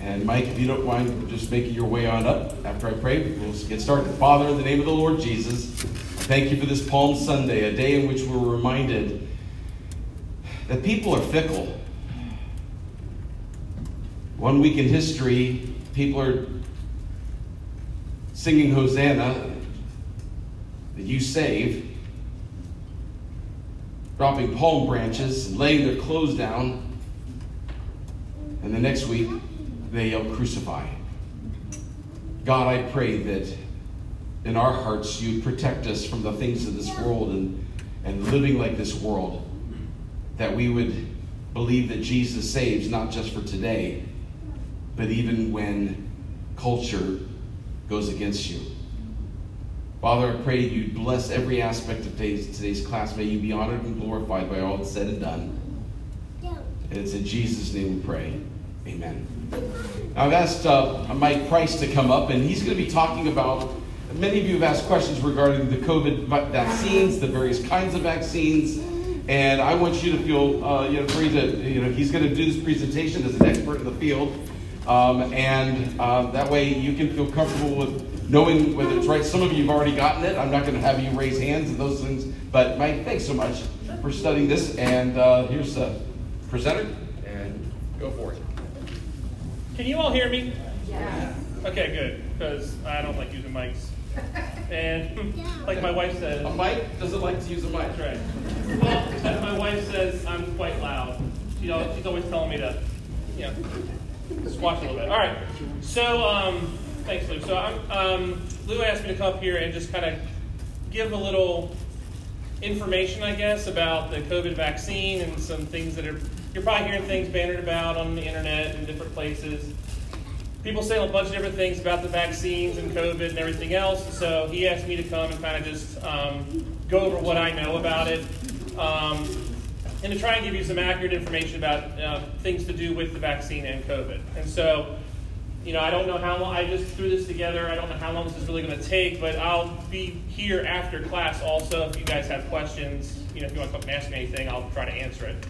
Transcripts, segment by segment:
And Mike, if you don't mind just making your way on up after I pray, we'll get started. Father, in the name of the Lord Jesus, thank you for this Palm Sunday, a day in which we're reminded that people are fickle. One week in history, people are singing Hosanna, that you save, dropping palm branches laying their clothes down, and the next week they yell, Crucify. God, I pray that in our hearts you protect us from the things of this world and, and living like this world, that we would believe that Jesus saves not just for today, but even when culture goes against you. Father, I pray you bless every aspect of today's, today's class. May you be honored and glorified by all that's said and done. And it's in Jesus' name we pray. Amen. Now, I've asked uh, Mike Price to come up, and he's going to be talking about. Many of you have asked questions regarding the COVID vaccines, the various kinds of vaccines, and I want you to feel uh, you know, free to, you know, he's going to do this presentation as an expert in the field, um, and uh, that way you can feel comfortable with knowing whether it's right. Some of you have already gotten it. I'm not going to have you raise hands and those things, but Mike, thanks so much for studying this, and uh, here's the presenter, and go for it. Can you all hear me? Yeah. Okay, good, because I don't like using mics. And like my wife says, a mic doesn't like to use a mic. That's right. Well, as my wife says, I'm quite loud. She always, she's always telling me to, you know, squash a little bit. All right. So, um, thanks, Lou. So, I'm, um, Lou asked me to come up here and just kind of give a little information, I guess, about the COVID vaccine and some things that are you're probably hearing things bannered about on the internet and different places. People saying a bunch of different things about the vaccines and COVID and everything else. So he asked me to come and kind of just um, go over what I know about it. Um, and to try and give you some accurate information about uh, things to do with the vaccine and COVID. And so, you know, I don't know how long, I just threw this together. I don't know how long this is really going to take, but I'll be here after class also. If you guys have questions, you know, if you want to come and ask me anything, I'll try to answer it.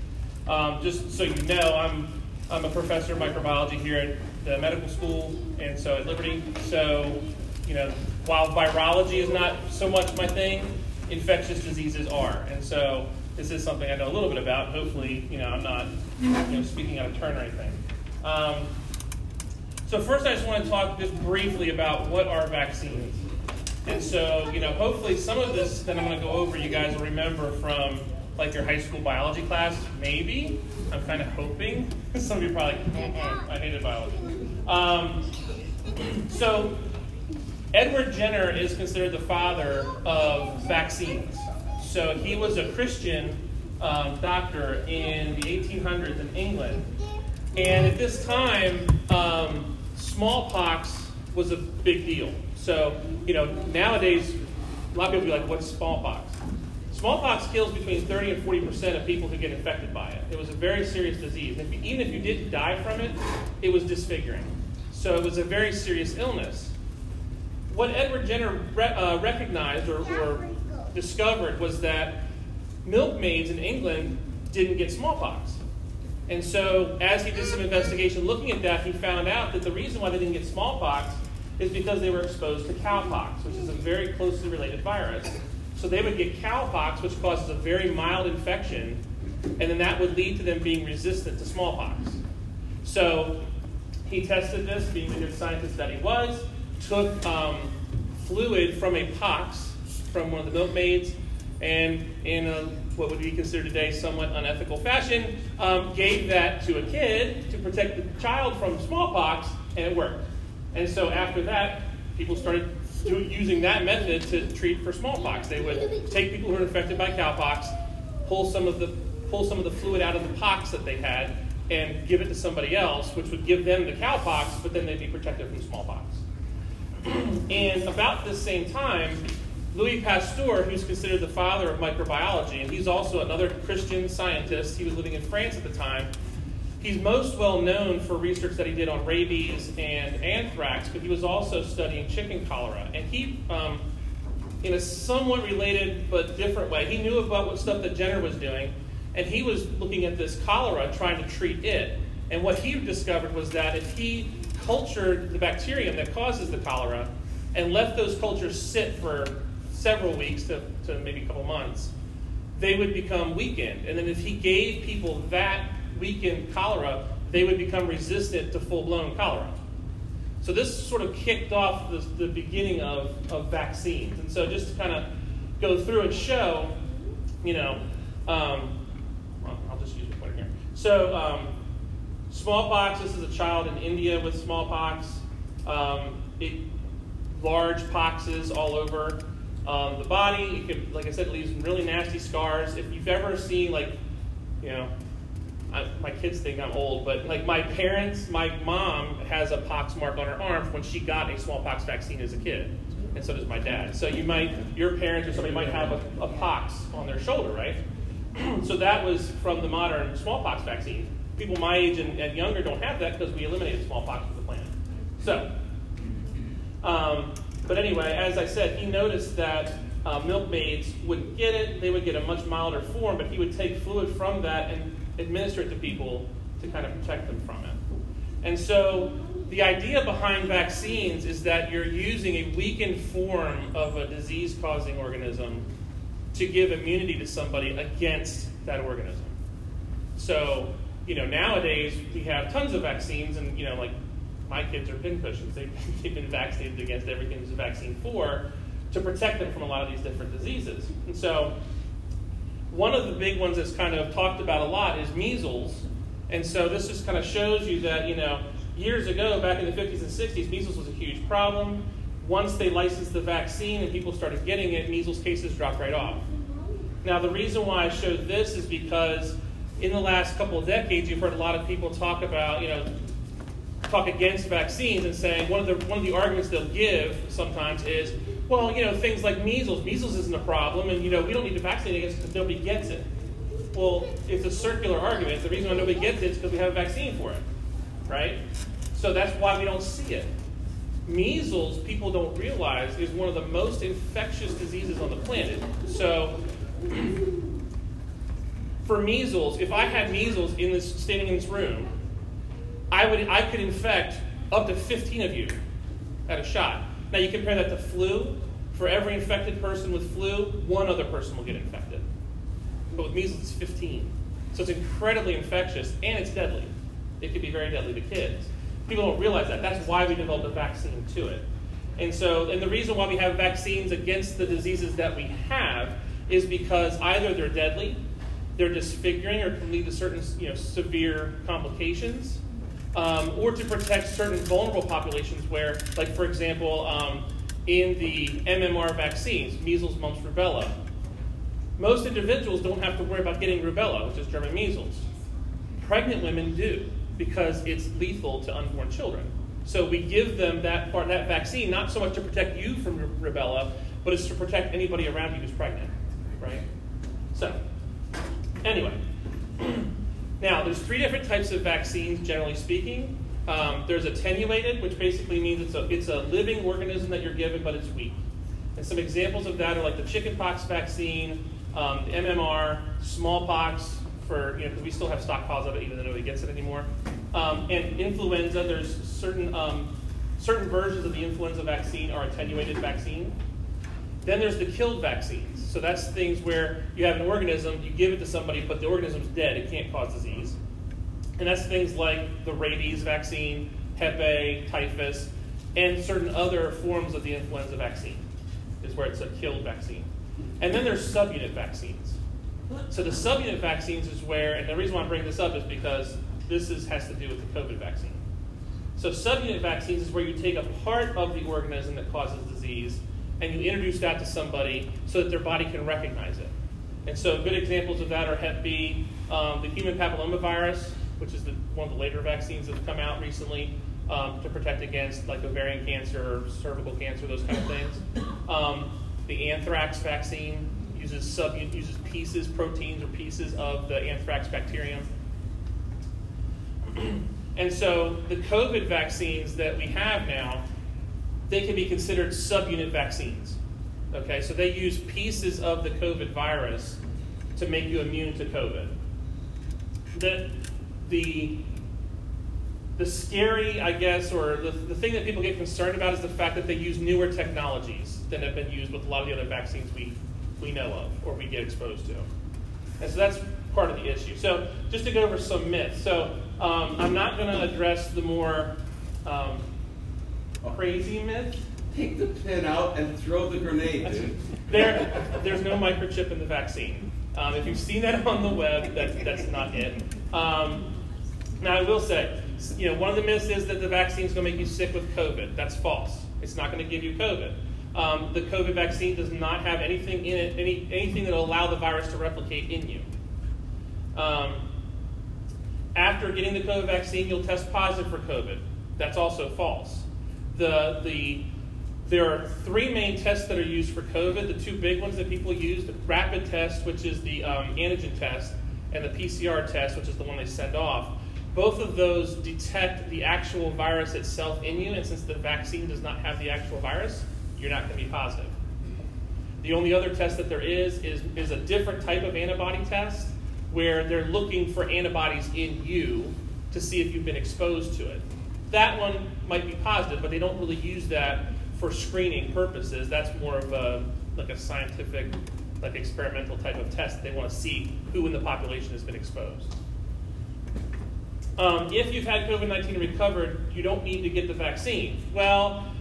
Um, just so you know, I'm, I'm a professor of microbiology here at the medical school, and so at Liberty. So, you know, while virology is not so much my thing, infectious diseases are. And so this is something I know a little bit about. Hopefully, you know, I'm not you know, speaking out of turn or anything. Um, so first, I just want to talk just briefly about what are vaccines. And so, you know, hopefully some of this that I'm going to go over, you guys will remember from like your high school biology class, maybe. I'm kind of hoping. Some of you are probably like, I hated biology. Um, so, Edward Jenner is considered the father of vaccines. So, he was a Christian um, doctor in the 1800s in England. And at this time, um, smallpox was a big deal. So, you know, nowadays, a lot of people be like, what's smallpox? Smallpox kills between 30 and 40 percent of people who get infected by it. It was a very serious disease. If even if you didn't die from it, it was disfiguring. So it was a very serious illness. What Edward Jenner re- uh, recognized or, or discovered was that milkmaids in England didn't get smallpox. And so, as he did some investigation looking at that, he found out that the reason why they didn't get smallpox is because they were exposed to cowpox, which is a very closely related virus. So they would get cowpox, which causes a very mild infection, and then that would lead to them being resistant to smallpox. So he tested this, being the good scientist that he was, took um, fluid from a pox from one of the milkmaids, and in a, what would be considered today somewhat unethical fashion, um, gave that to a kid to protect the child from smallpox, and it worked. And so after that, people started using that method to treat for smallpox. They would take people who were infected by cowpox, pull some of the pull some of the fluid out of the pox that they had, and give it to somebody else, which would give them the cowpox, but then they'd be protected from smallpox. and about this same time, Louis Pasteur, who's considered the father of microbiology, and he's also another Christian scientist, he was living in France at the time, He's most well known for research that he did on rabies and anthrax, but he was also studying chicken cholera. And he, um, in a somewhat related but different way, he knew about what stuff that Jenner was doing, and he was looking at this cholera, trying to treat it. And what he discovered was that if he cultured the bacterium that causes the cholera and left those cultures sit for several weeks to, to maybe a couple months, they would become weakened. And then if he gave people that weakened cholera, they would become resistant to full blown cholera. So this sort of kicked off the, the beginning of, of vaccines. And so just to kind of go through and show, you know, um, well, I'll just use a pointer here. So um, smallpox, this is a child in India with smallpox. Um, it, large poxes all over um, the body. It could, like I said, leaves really nasty scars. If you've ever seen, like, you know, I, my kids think I'm old, but like my parents, my mom has a pox mark on her arm when she got a smallpox vaccine as a kid, and so does my dad. So you might, your parents or somebody might have a, a pox on their shoulder, right? so that was from the modern smallpox vaccine. People my age and, and younger don't have that because we eliminated smallpox from the planet. So, um, but anyway, as I said, he noticed that uh, milkmaids would get it. They would get a much milder form, but he would take fluid from that and administer it to people to kind of protect them from it. And so the idea behind vaccines is that you're using a weakened form of a disease causing organism to give immunity to somebody against that organism. So, you know, nowadays we have tons of vaccines, and, you know, like my kids are pincushions. They've, they've been vaccinated against everything there's a vaccine for to protect them from a lot of these different diseases. And so, one of the big ones that's kind of talked about a lot is measles. And so this just kind of shows you that, you know, years ago, back in the 50s and 60s, measles was a huge problem. Once they licensed the vaccine and people started getting it, measles cases dropped right off. Now, the reason why I showed this is because in the last couple of decades, you've heard a lot of people talk about, you know, talk against vaccines and saying one of the one of the arguments they'll give sometimes is, well, you know, things like measles. Measles isn't a problem, and you know, we don't need to vaccinate against it because nobody gets it. Well, it's a circular argument. The reason why nobody gets it is because we have a vaccine for it, right? So that's why we don't see it. Measles, people don't realize, is one of the most infectious diseases on the planet. So, for measles, if I had measles in this standing in this room, I would I could infect up to 15 of you at a shot. Now you compare that to flu. For every infected person with flu, one other person will get infected. But with measles, it's 15. So it's incredibly infectious and it's deadly. It can be very deadly to kids. People don't realize that. That's why we developed a vaccine to it. And so, and the reason why we have vaccines against the diseases that we have is because either they're deadly, they're disfiguring, or can lead to certain you know, severe complications, um, or to protect certain vulnerable populations where, like for example, um, in the MMR vaccines, measles, mumps, rubella, most individuals don't have to worry about getting rubella, which is German measles. Pregnant women do because it's lethal to unborn children. So we give them that part, that vaccine, not so much to protect you from rubella, but it's to protect anybody around you who's pregnant, right? So, anyway. Now, there's three different types of vaccines, generally speaking. Um, there's attenuated, which basically means it's a, it's a living organism that you're given, but it's weak. And some examples of that are like the chickenpox vaccine, um, the MMR, smallpox, for, you know, because we still have stockpiles of it even though nobody gets it anymore. Um, and influenza, there's certain, um, certain versions of the influenza vaccine are attenuated vaccine. Then there's the killed vaccines. So that's things where you have an organism, you give it to somebody, but the organism's dead, it can't cause disease. And that's things like the rabies vaccine, Hep A, typhus, and certain other forms of the influenza vaccine, is where it's a killed vaccine. And then there's subunit vaccines. So the subunit vaccines is where, and the reason why I bring this up is because this is, has to do with the COVID vaccine. So subunit vaccines is where you take a part of the organism that causes disease and you introduce that to somebody so that their body can recognize it. And so good examples of that are Hep B, um, the human papillomavirus, which is the, one of the later vaccines that's come out recently um, to protect against like ovarian cancer, cervical cancer, those kind of things. Um, the anthrax vaccine uses sub uses pieces, proteins or pieces of the anthrax bacterium. and so the COVID vaccines that we have now they can be considered subunit vaccines. Okay, so they use pieces of the COVID virus to make you immune to COVID. The, the the scary, I guess, or the, the thing that people get concerned about is the fact that they use newer technologies than have been used with a lot of the other vaccines we, we know of or we get exposed to. And so that's part of the issue. So just to go over some myths. So um, I'm not going to address the more um, crazy myths. Take the pin out and throw the grenade, dude. There, there's no microchip in the vaccine. Um, if you've seen that on the web, that's, that's not it. Um, now, I will say, you know, one of the myths is that the vaccine is going to make you sick with COVID. That's false. It's not going to give you COVID. Um, the COVID vaccine does not have anything in it, any, anything that will allow the virus to replicate in you. Um, after getting the COVID vaccine, you'll test positive for COVID. That's also false. The, the, there are three main tests that are used for COVID. The two big ones that people use the rapid test, which is the um, antigen test, and the PCR test, which is the one they send off. Both of those detect the actual virus itself in you, and since the vaccine does not have the actual virus, you're not going to be positive. The only other test that there is, is is a different type of antibody test where they're looking for antibodies in you to see if you've been exposed to it. That one might be positive, but they don't really use that for screening purposes. That's more of a like a scientific, like experimental type of test. They want to see who in the population has been exposed. Um, if you've had COVID 19 and recovered, you don't need to get the vaccine. Well,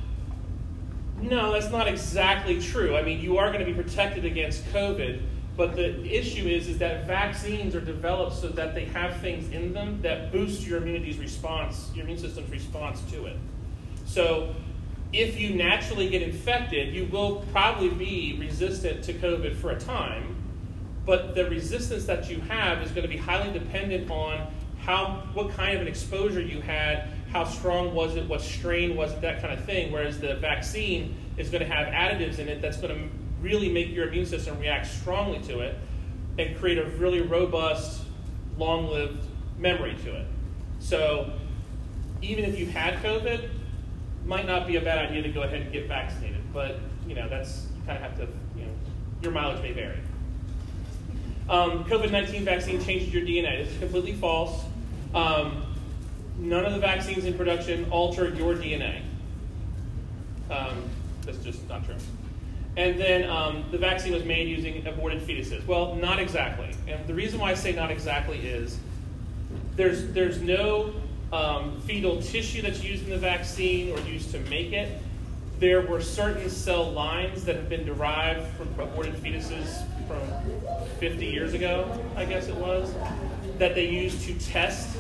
no, that's not exactly true. I mean, you are going to be protected against COVID, but the issue is, is that vaccines are developed so that they have things in them that boost your immunity's response, your immune system's response to it. So if you naturally get infected, you will probably be resistant to COVID for a time, but the resistance that you have is going to be highly dependent on how what kind of an exposure you had, how strong was it, what strain was it, that kind of thing. Whereas the vaccine is going to have additives in it that's going to really make your immune system react strongly to it and create a really robust, long-lived memory to it. So even if you had COVID, might not be a bad idea to go ahead and get vaccinated. But you know that's you kind of have to you know your mileage may vary. Um, COVID 19 vaccine changes your DNA. This is completely false. Um, none of the vaccines in production alter your DNA. Um, that's just not true. And then um, the vaccine was made using aborted fetuses. Well, not exactly. And the reason why I say not exactly is there's, there's no um, fetal tissue that's used in the vaccine or used to make it. There were certain cell lines that have been derived from aborted fetuses from 50 years ago, I guess it was, that they used to test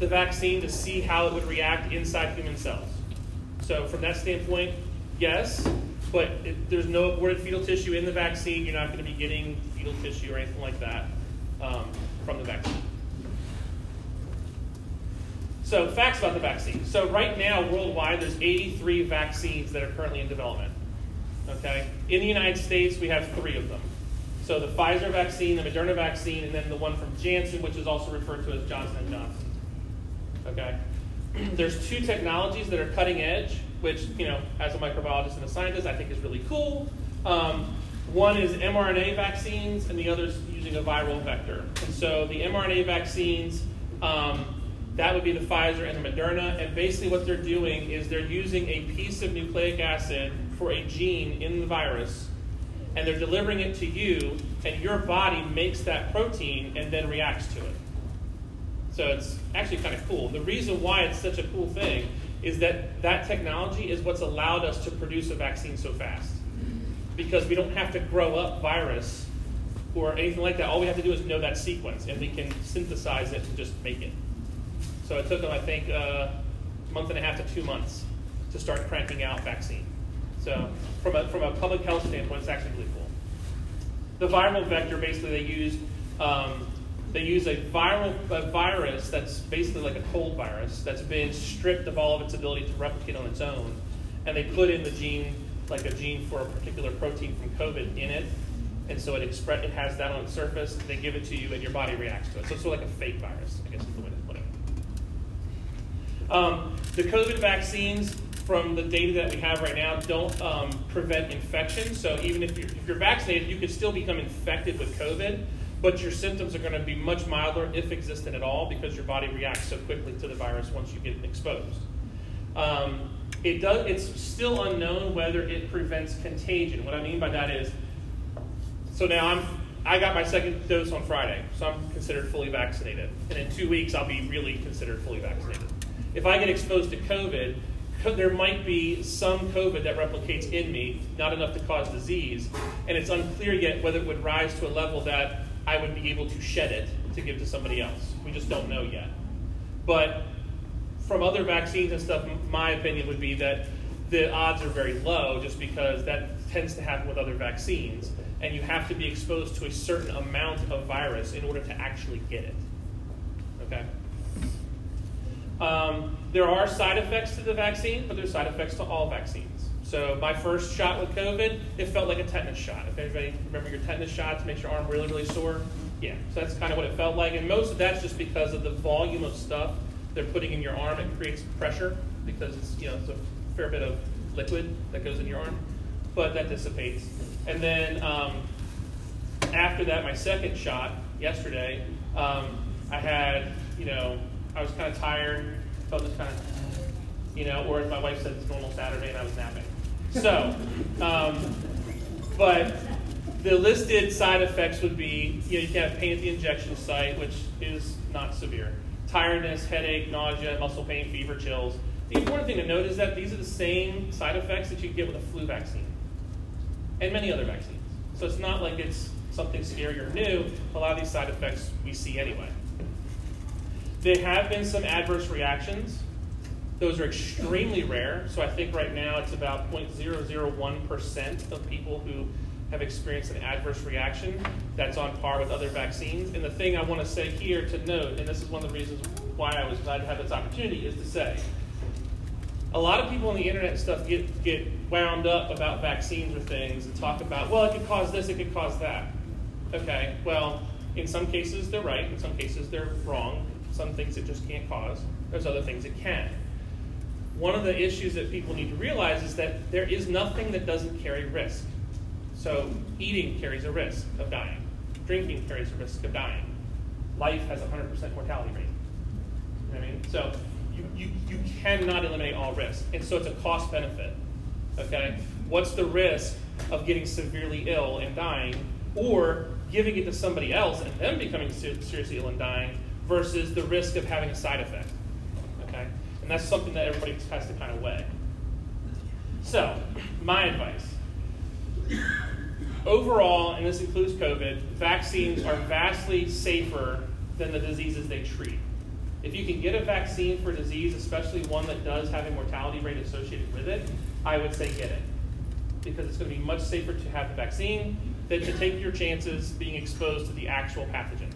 the vaccine to see how it would react inside human cells. So, from that standpoint, yes, but it, there's no aborted fetal tissue in the vaccine. You're not going to be getting fetal tissue or anything like that um, from the vaccine. So, facts about the vaccine. So, right now, worldwide, there's 83 vaccines that are currently in development. Okay? In the United States, we have three of them. So the Pfizer vaccine, the Moderna vaccine, and then the one from Janssen, which is also referred to as Johnson & Johnson. Okay? There's two technologies that are cutting edge, which, you know, as a microbiologist and a scientist, I think is really cool. Um, one is mRNA vaccines, and the other is using a viral vector. And so the mRNA vaccines, um, that would be the Pfizer and the Moderna. And basically, what they're doing is they're using a piece of nucleic acid for a gene in the virus and they're delivering it to you, and your body makes that protein and then reacts to it. So it's actually kind of cool. The reason why it's such a cool thing is that that technology is what's allowed us to produce a vaccine so fast. Because we don't have to grow up virus or anything like that. All we have to do is know that sequence, and we can synthesize it and just make it. So it took them, I think, a month and a half to two months to start cranking out vaccine. So from a, from a public health standpoint, it's actually really cool. The viral vector, basically, they use um, they use a viral a virus that's basically like a cold virus that's been stripped of all of its ability to replicate on its own, and they put in the gene like a gene for a particular protein from COVID in it, and so it express it has that on its surface. They give it to you, and your body reacts to it. So it's sort of like a fake virus, I guess is the way to put it. Um, the COVID vaccines from the data that we have right now, don't um, prevent infection. So even if you're, if you're vaccinated, you could still become infected with COVID. but your symptoms are going to be much milder, if existent at all, because your body reacts so quickly to the virus once you get exposed. Um, it does, it's still unknown whether it prevents contagion. What I mean by that is, so now I'm, I got my second dose on Friday, so I'm considered fully vaccinated. And in two weeks, I'll be really considered fully vaccinated. If I get exposed to COVID, there might be some COVID that replicates in me, not enough to cause disease, and it's unclear yet whether it would rise to a level that I would be able to shed it to give to somebody else. We just don't know yet. But from other vaccines and stuff, my opinion would be that the odds are very low just because that tends to happen with other vaccines. And you have to be exposed to a certain amount of virus in order to actually get it. Okay? Um, there are side effects to the vaccine, but there's side effects to all vaccines. So my first shot with COVID, it felt like a tetanus shot. If anybody remember your tetanus shots, makes your arm really, really sore. Yeah, so that's kind of what it felt like. And most of that's just because of the volume of stuff they're putting in your arm, it creates pressure because it's you know it's a fair bit of liquid that goes in your arm, but that dissipates. And then um, after that, my second shot yesterday, um, I had you know I was kind of tired, felt just kind of you know, or as my wife said, it's normal Saturday and I was napping. So, um, but the listed side effects would be you know you can have pain at the injection site, which is not severe tiredness, headache, nausea, muscle pain, fever, chills. The important thing to note is that these are the same side effects that you get with a flu vaccine and many other vaccines. So it's not like it's something scary or new. A lot of these side effects we see anyway. There have been some adverse reactions. Those are extremely rare. So I think right now it's about 0.001% of people who have experienced an adverse reaction that's on par with other vaccines. And the thing I want to say here to note, and this is one of the reasons why I was glad to have this opportunity, is to say a lot of people on the internet stuff get, get wound up about vaccines or things and talk about, well, it could cause this, it could cause that. Okay, well, in some cases they're right, in some cases they're wrong. Some things it just can't cause, there's other things it can. One of the issues that people need to realize is that there is nothing that doesn't carry risk. So eating carries a risk of dying. Drinking carries a risk of dying. Life has a 100% mortality rate. You know I mean? So you, you, you cannot eliminate all risk. And so it's a cost benefit. Okay? What's the risk of getting severely ill and dying or giving it to somebody else and them becoming seriously ill and dying versus the risk of having a side effect? Okay? And that's something that everybody has to kind of weigh. So, my advice Overall, and this includes COVID, vaccines are vastly safer than the diseases they treat. If you can get a vaccine for a disease, especially one that does have a mortality rate associated with it, I would say get it. Because it's going to be much safer to have the vaccine than to take your chances being exposed to the actual pathogen.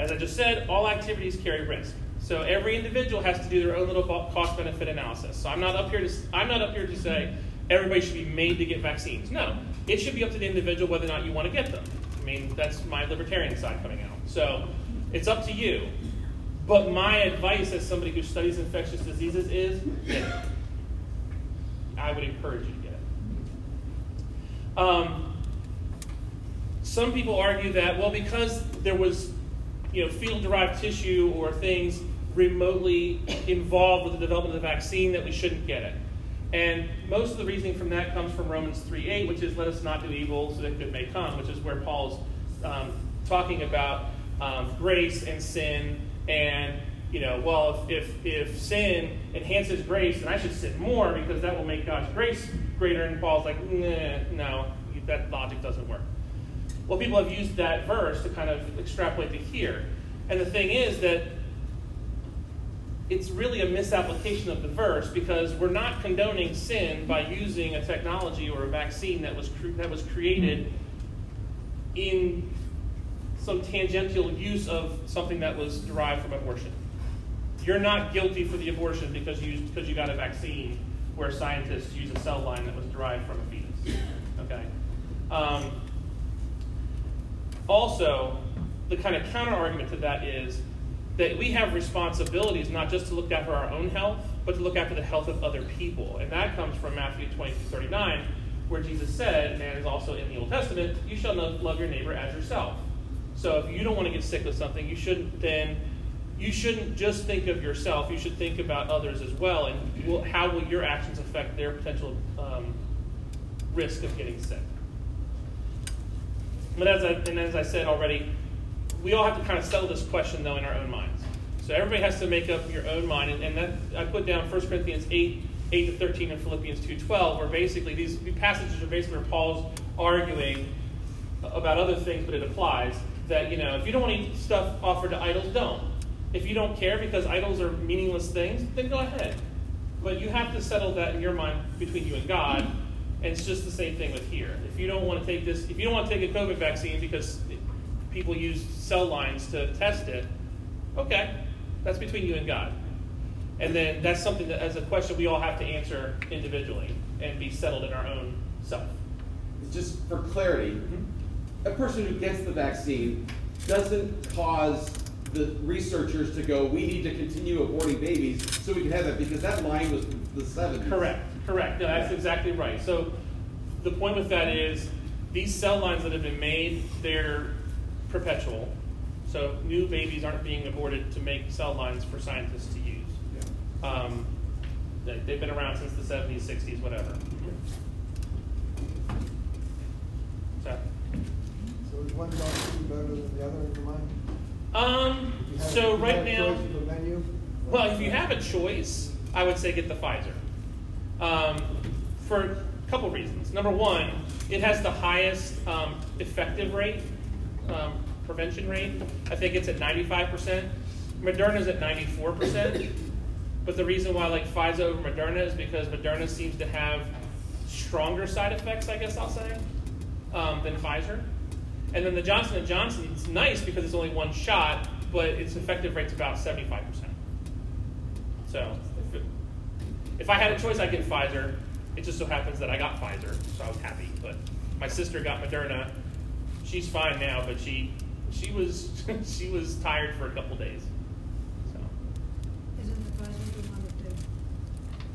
As I just said, all activities carry risk. So every individual has to do their own little cost benefit analysis. So I'm not up here to I'm not up here to say everybody should be made to get vaccines. No, it should be up to the individual whether or not you want to get them. I mean, that's my libertarian side coming out. So it's up to you. But my advice as somebody who studies infectious diseases is it. I would encourage you to get it. Um, some people argue that, well, because there was you know, fetal derived tissue or things remotely involved with the development of the vaccine, that we shouldn't get it. And most of the reasoning from that comes from Romans 3.8, which is let us not do evil so that good may come, which is where Paul's um, talking about um, grace and sin and you know, well, if, if, if sin enhances grace, then I should sin more because that will make God's grace greater. And Paul's like, nah, no, that logic doesn't work. Well, people have used that verse to kind of extrapolate to here. And the thing is that it's really a misapplication of the verse because we're not condoning sin by using a technology or a vaccine that was cre- that was created in some tangential use of something that was derived from abortion. You're not guilty for the abortion because you because you got a vaccine where scientists use a cell line that was derived from a fetus. Okay. Um, also, the kind of counter argument to that is that we have responsibilities not just to look after our own health, but to look after the health of other people. And that comes from Matthew 22 39, where Jesus said, and is also in the Old Testament, you shall love your neighbor as yourself. So if you don't want to get sick with something, you shouldn't then you shouldn't just think of yourself. You should think about others as well, and will, how will your actions affect their potential um, risk of getting sick? But as I, and as I said already, we all have to kind of settle this question though in our own minds. So everybody has to make up your own mind, and, and that I put down 1 Corinthians 8, 8 to 13 and Philippians 2.12, where basically these passages are basically where Paul's arguing about other things, but it applies that, you know, if you don't want to eat stuff offered to idols, don't. If you don't care because idols are meaningless things, then go ahead. But you have to settle that in your mind between you and God. And it's just the same thing with here. If you don't want to take this, if you don't want to take a COVID vaccine because people use cell lines to test it, okay, that's between you and God. And then that's something that, as a question, we all have to answer individually and be settled in our own self. Just for clarity, mm-hmm. a person who gets the vaccine doesn't cause the researchers to go, we need to continue aborting babies so we can have that because that line was the 70s. Correct, correct. No, that's exactly right. So the point with that is these cell lines that have been made, they're perpetual. So new babies aren't being aborted to make cell lines for scientists to use. Yeah. Um, they've been around since the 70s, 60s, whatever. So, so is one vaccine better than the other in your mind? Um, so right now, well, if you have a choice, I would say get the Pfizer. Um, for a couple reasons. Number one, it has the highest um, effective rate, um, prevention rate. I think it's at 95%. Moderna's at 94%. But the reason why I like Pfizer over Moderna is because Moderna seems to have stronger side effects, I guess I'll say, um, than Pfizer. And then the Johnson Johnson is nice because it's only one shot, but its effective rate's about 75%. So if, I had a choice, I'd get Pfizer. It just so happens that I got Pfizer, so I was happy. But my sister got Moderna. She's fine now, but she she was she was tired for a couple days. So. Isn't the Pfizer the one that they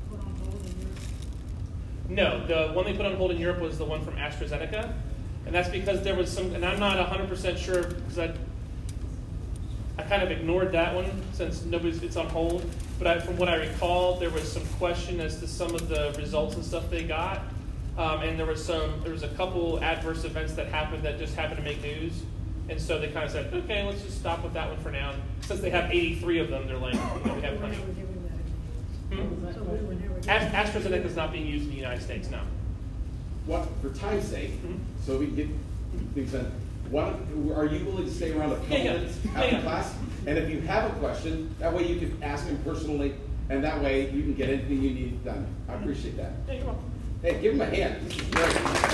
put on hold in Europe? No, the one they put on hold in Europe was the one from AstraZeneca. And that's because there was some, and I'm not 100% sure because I, I kind of ignored that one since nobody's, it's on hold. But I, from what I recall, there was some question as to some of the results and stuff they got. Um, and there was some, there was a couple adverse events that happened that just happened to make news. And so they kind of said, okay, let's just stop with that one for now. Since they have 83 of them, they're like, you know, we have plenty. Hmm? AstraZeneca is not being used in the United States, no what for time's sake, mm-hmm. so we can get things done. What are you willing to stay around a couple yeah, yeah. minutes after yeah, class? And if you have a question, that way you can ask him personally, and that way you can get anything you need done. I appreciate that. Yeah, you're welcome. Hey, give him a hand. This is great.